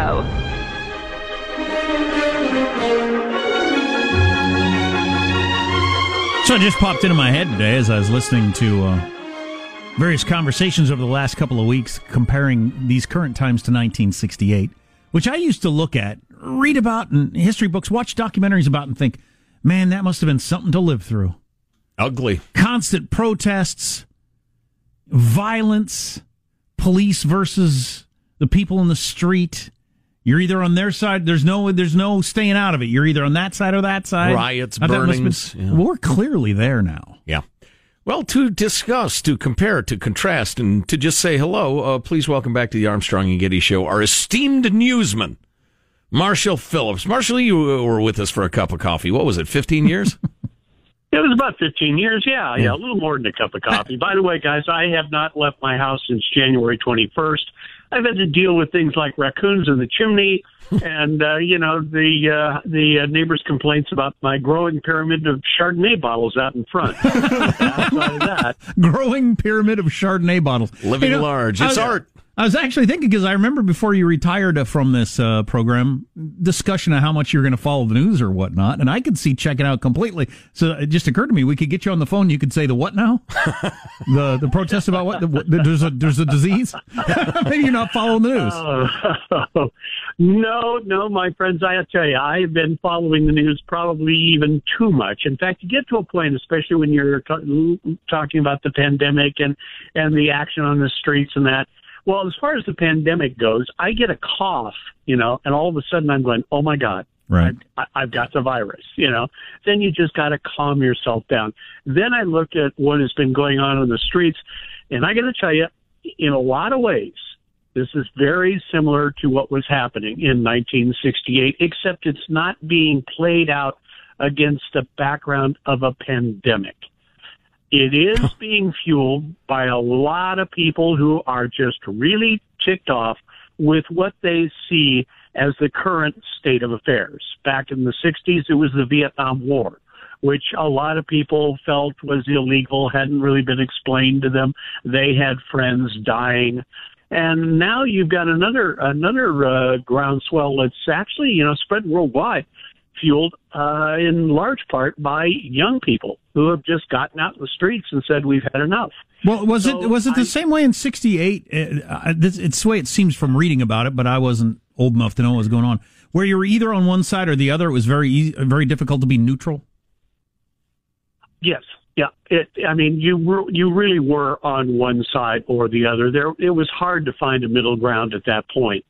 Show. So it just popped into my head today as I was listening to uh, various conversations over the last couple of weeks comparing these current times to 1968, which I used to look at, read about in history books, watch documentaries about, and think, man, that must have been something to live through. Ugly. Constant protests, violence, police versus the people in the street. You're either on their side. There's no. There's no staying out of it. You're either on that side or that side. Riots, I thought it must have burnings, been- yeah. We're clearly there now. Yeah. Well, to discuss, to compare, to contrast, and to just say hello, uh, please welcome back to the Armstrong and Getty Show our esteemed newsman, Marshall Phillips. Marshall, you were with us for a cup of coffee. What was it, 15 years? It was about 15 years. Yeah, yeah, a little more than a cup of coffee. By the way, guys, I have not left my house since January 21st. I've had to deal with things like raccoons in the chimney, and uh, you know the uh, the uh, neighbors' complaints about my growing pyramid of Chardonnay bottles out in front. Outside of that, growing pyramid of Chardonnay bottles. Living large. It's was- art. I was actually thinking because I remember before you retired uh, from this uh, program, discussion of how much you're going to follow the news or whatnot, and I could see checking out completely. So it just occurred to me we could get you on the phone. You could say the what now? the the protest about what? The, what there's a there's a disease. Maybe you're not following the news. Oh, no, no, my friends, I tell you, I have been following the news probably even too much. In fact, you get to a point, especially when you're t- talking about the pandemic and, and the action on the streets and that. Well, as far as the pandemic goes, I get a cough, you know, and all of a sudden I'm going, oh my God, Right. I, I've got the virus, you know. Then you just got to calm yourself down. Then I look at what has been going on in the streets, and I got to tell you, in a lot of ways, this is very similar to what was happening in 1968, except it's not being played out against the background of a pandemic. It is being fueled by a lot of people who are just really ticked off with what they see as the current state of affairs. Back in the 60s, it was the Vietnam War, which a lot of people felt was illegal, hadn't really been explained to them. They had friends dying. And now you've got another another uh, groundswell that's actually you know spread worldwide. Fueled uh, in large part by young people who have just gotten out in the streets and said we've had enough. Well, was So it was it the I- same way in '68? Uh, this, it's the way it seems from reading about it, but I wasn't old enough to know what was going on. Where you were either on one side or the other, it was very easy, very difficult to be neutral. Yes. Yeah. It, I mean, you were, you really were on one side or the other. There, it was hard to find a middle ground at that point.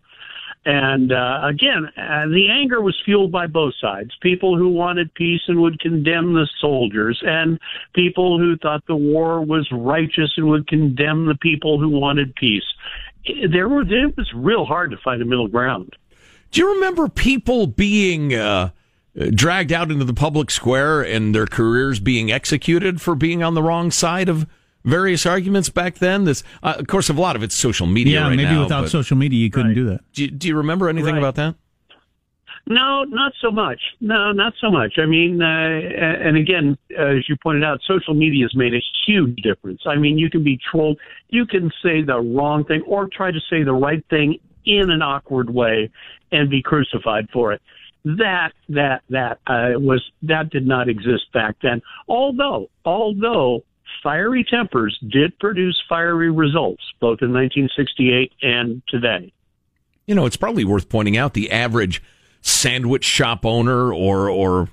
And uh, again, uh, the anger was fueled by both sides. People who wanted peace and would condemn the soldiers, and people who thought the war was righteous and would condemn the people who wanted peace. There were it was real hard to find a middle ground. Do you remember people being uh, dragged out into the public square and their careers being executed for being on the wrong side of various arguments back then? This, uh, of course, a lot of it's social media yeah, right maybe now. without but social media, you couldn't Right. do that. do, you, do you remember anything Right. about that? No, not so much. No, not so much. I mean, uh, and again, as you pointed out, social media has made a huge difference. I mean, you can be trolled, you can say the wrong thing or try to say the right thing in an awkward way and be crucified for it. That that that uh, was that did not exist back then. Although although fiery tempers did produce fiery results both in 1968 and today. You know, it's probably worth pointing out the average sandwich shop owner or or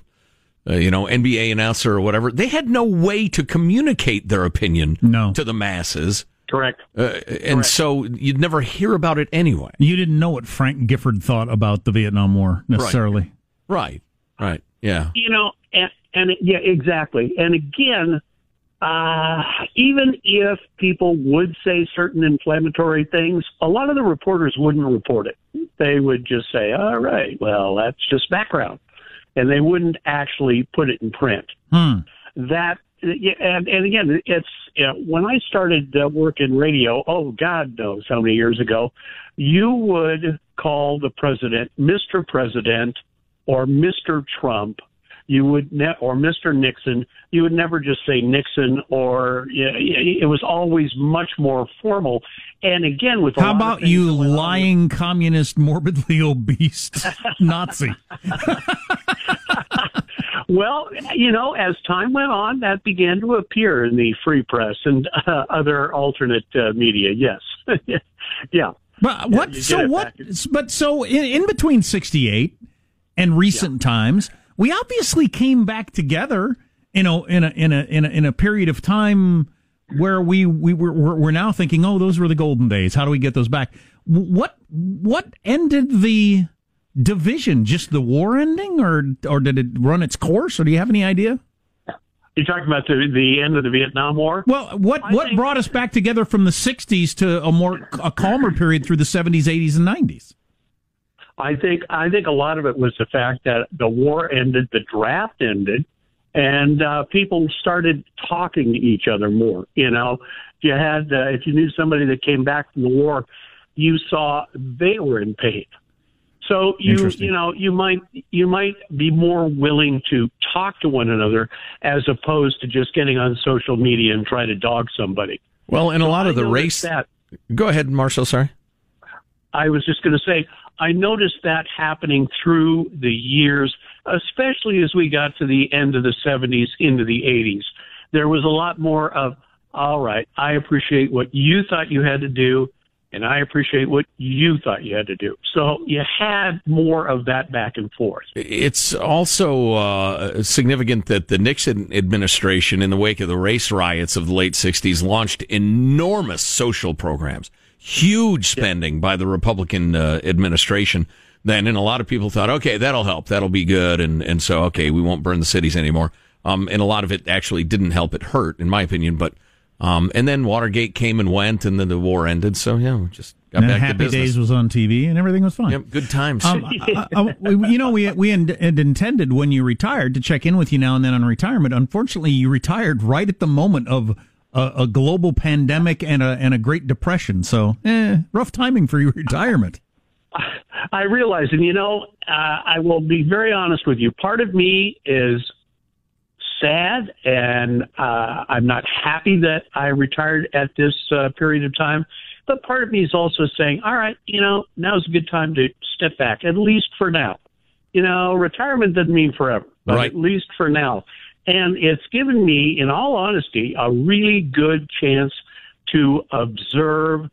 uh, you know NBA announcer or whatever. They had no way to communicate their opinion No. to the masses, Correct. uh, and so you'd never hear about it anyway. You didn't know what Frank Gifford thought about the Vietnam War necessarily. Right. Right. Yeah. you know, and, and yeah, exactly. And again, uh, even if people would say certain inflammatory things, a lot of the reporters wouldn't report it. They would just say, all right, well, that's just background. And they wouldn't actually put it in print. Hmm. That, and, and again, it's, you know, when I started uh, work in radio, oh, God knows how many years ago, you would call the president Mr. President or Mr. Trump you would ne- or Mr. Nixon, you would never just say Nixon or yeah, it was always much more formal. And again, with How about you going on- lying communist, morbidly obese Nazi? Well, you know, as time went on, that began to appear in the free press and uh, other alternate uh, media. Yes, yeah. But what? you get so what? But so in, in between '68 and recent times, we obviously came back together. You know, in a in a in a in a period of time where we we were we're, we're now thinking, oh, those were the golden days. How do we get those back? What what ended the division? Just the war ending, or or did it run its course? Or do you have any idea? You're talking about the the end of the Vietnam War. Well, what I what think- brought us back together from the '60s to a more a calmer period through the '70s, '80s, and '90s? I think I think a lot of it was the fact that the war ended, the draft ended, and uh, people started talking to each other more. You know, you had uh, if you knew somebody that came back from the war, you saw they were in pain. So you you know you might you might be more willing to talk to one another as opposed to just getting on social media and try to dog somebody. Well, and a lot of the race. that Go ahead, Marshall. Sorry. I was just going to say, I noticed that happening through the years, especially as we got to the end of the 70s into the 80s. There was a lot more of, all right, I appreciate what you thought you had to do, and I appreciate what you thought you had to do. So you had more of that back and forth. It's also uh, significant that the Nixon administration, in the wake of the race riots of the late 60s, launched enormous social programs, huge spending by the Republican uh, administration. Then, and a lot of people thought, okay, that'll help, that'll be good, and and so okay, we won't burn the cities anymore. Um, and a lot of it actually didn't help; it hurt, in my opinion. But um, and then Watergate came and went, and then the war ended. So yeah, we just got And back to Happy business. Days was on TV, and everything was fine. Yep, good times. Um, I- I- we- you know, we we had intended when you retired to check in with you now and then on retirement. Unfortunately, you retired right at the moment of a, a global pandemic and a and a Great Depression. So, eh, rough timing for your retirement. I realize, and you know, uh, I will be very honest with you. Part of me is sad, and uh, I'm not happy that I retired at this uh, period of time. But part of me is also saying, all right, you know, now's a good time to step back, at least for now. you know, retirement doesn't mean forever, but Right. at least for now. And it's given me, in all honesty, a really good chance to observe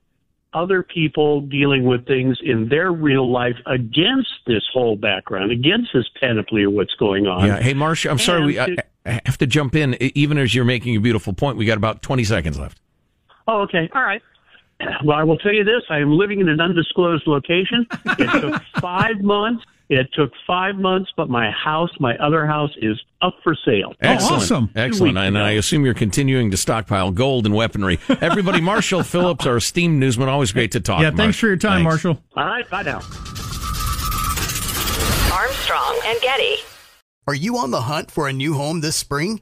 other people dealing with things in their real life against this whole background, against this panoply of what's going on. Yeah. Hey, Marcia, I'm sorry. We, I, I have to jump in. Even as you're making a beautiful point, we got about 20 seconds left. Oh, okay. All right. Well, I will tell you this. I am living in an undisclosed location. It took five months. It took five months, but my house, my other house, is up for sale. Oh, Excellent. awesome. Excellent. And. I assume you're continuing to stockpile gold and weaponry. Everybody, Marshall Phillips, our esteemed newsman, always great to talk. Yeah, thanks Marsh. for your time, Thanks. Marshall. All right. Bye now. Armstrong and Getty. Are you on the hunt for a new home this spring,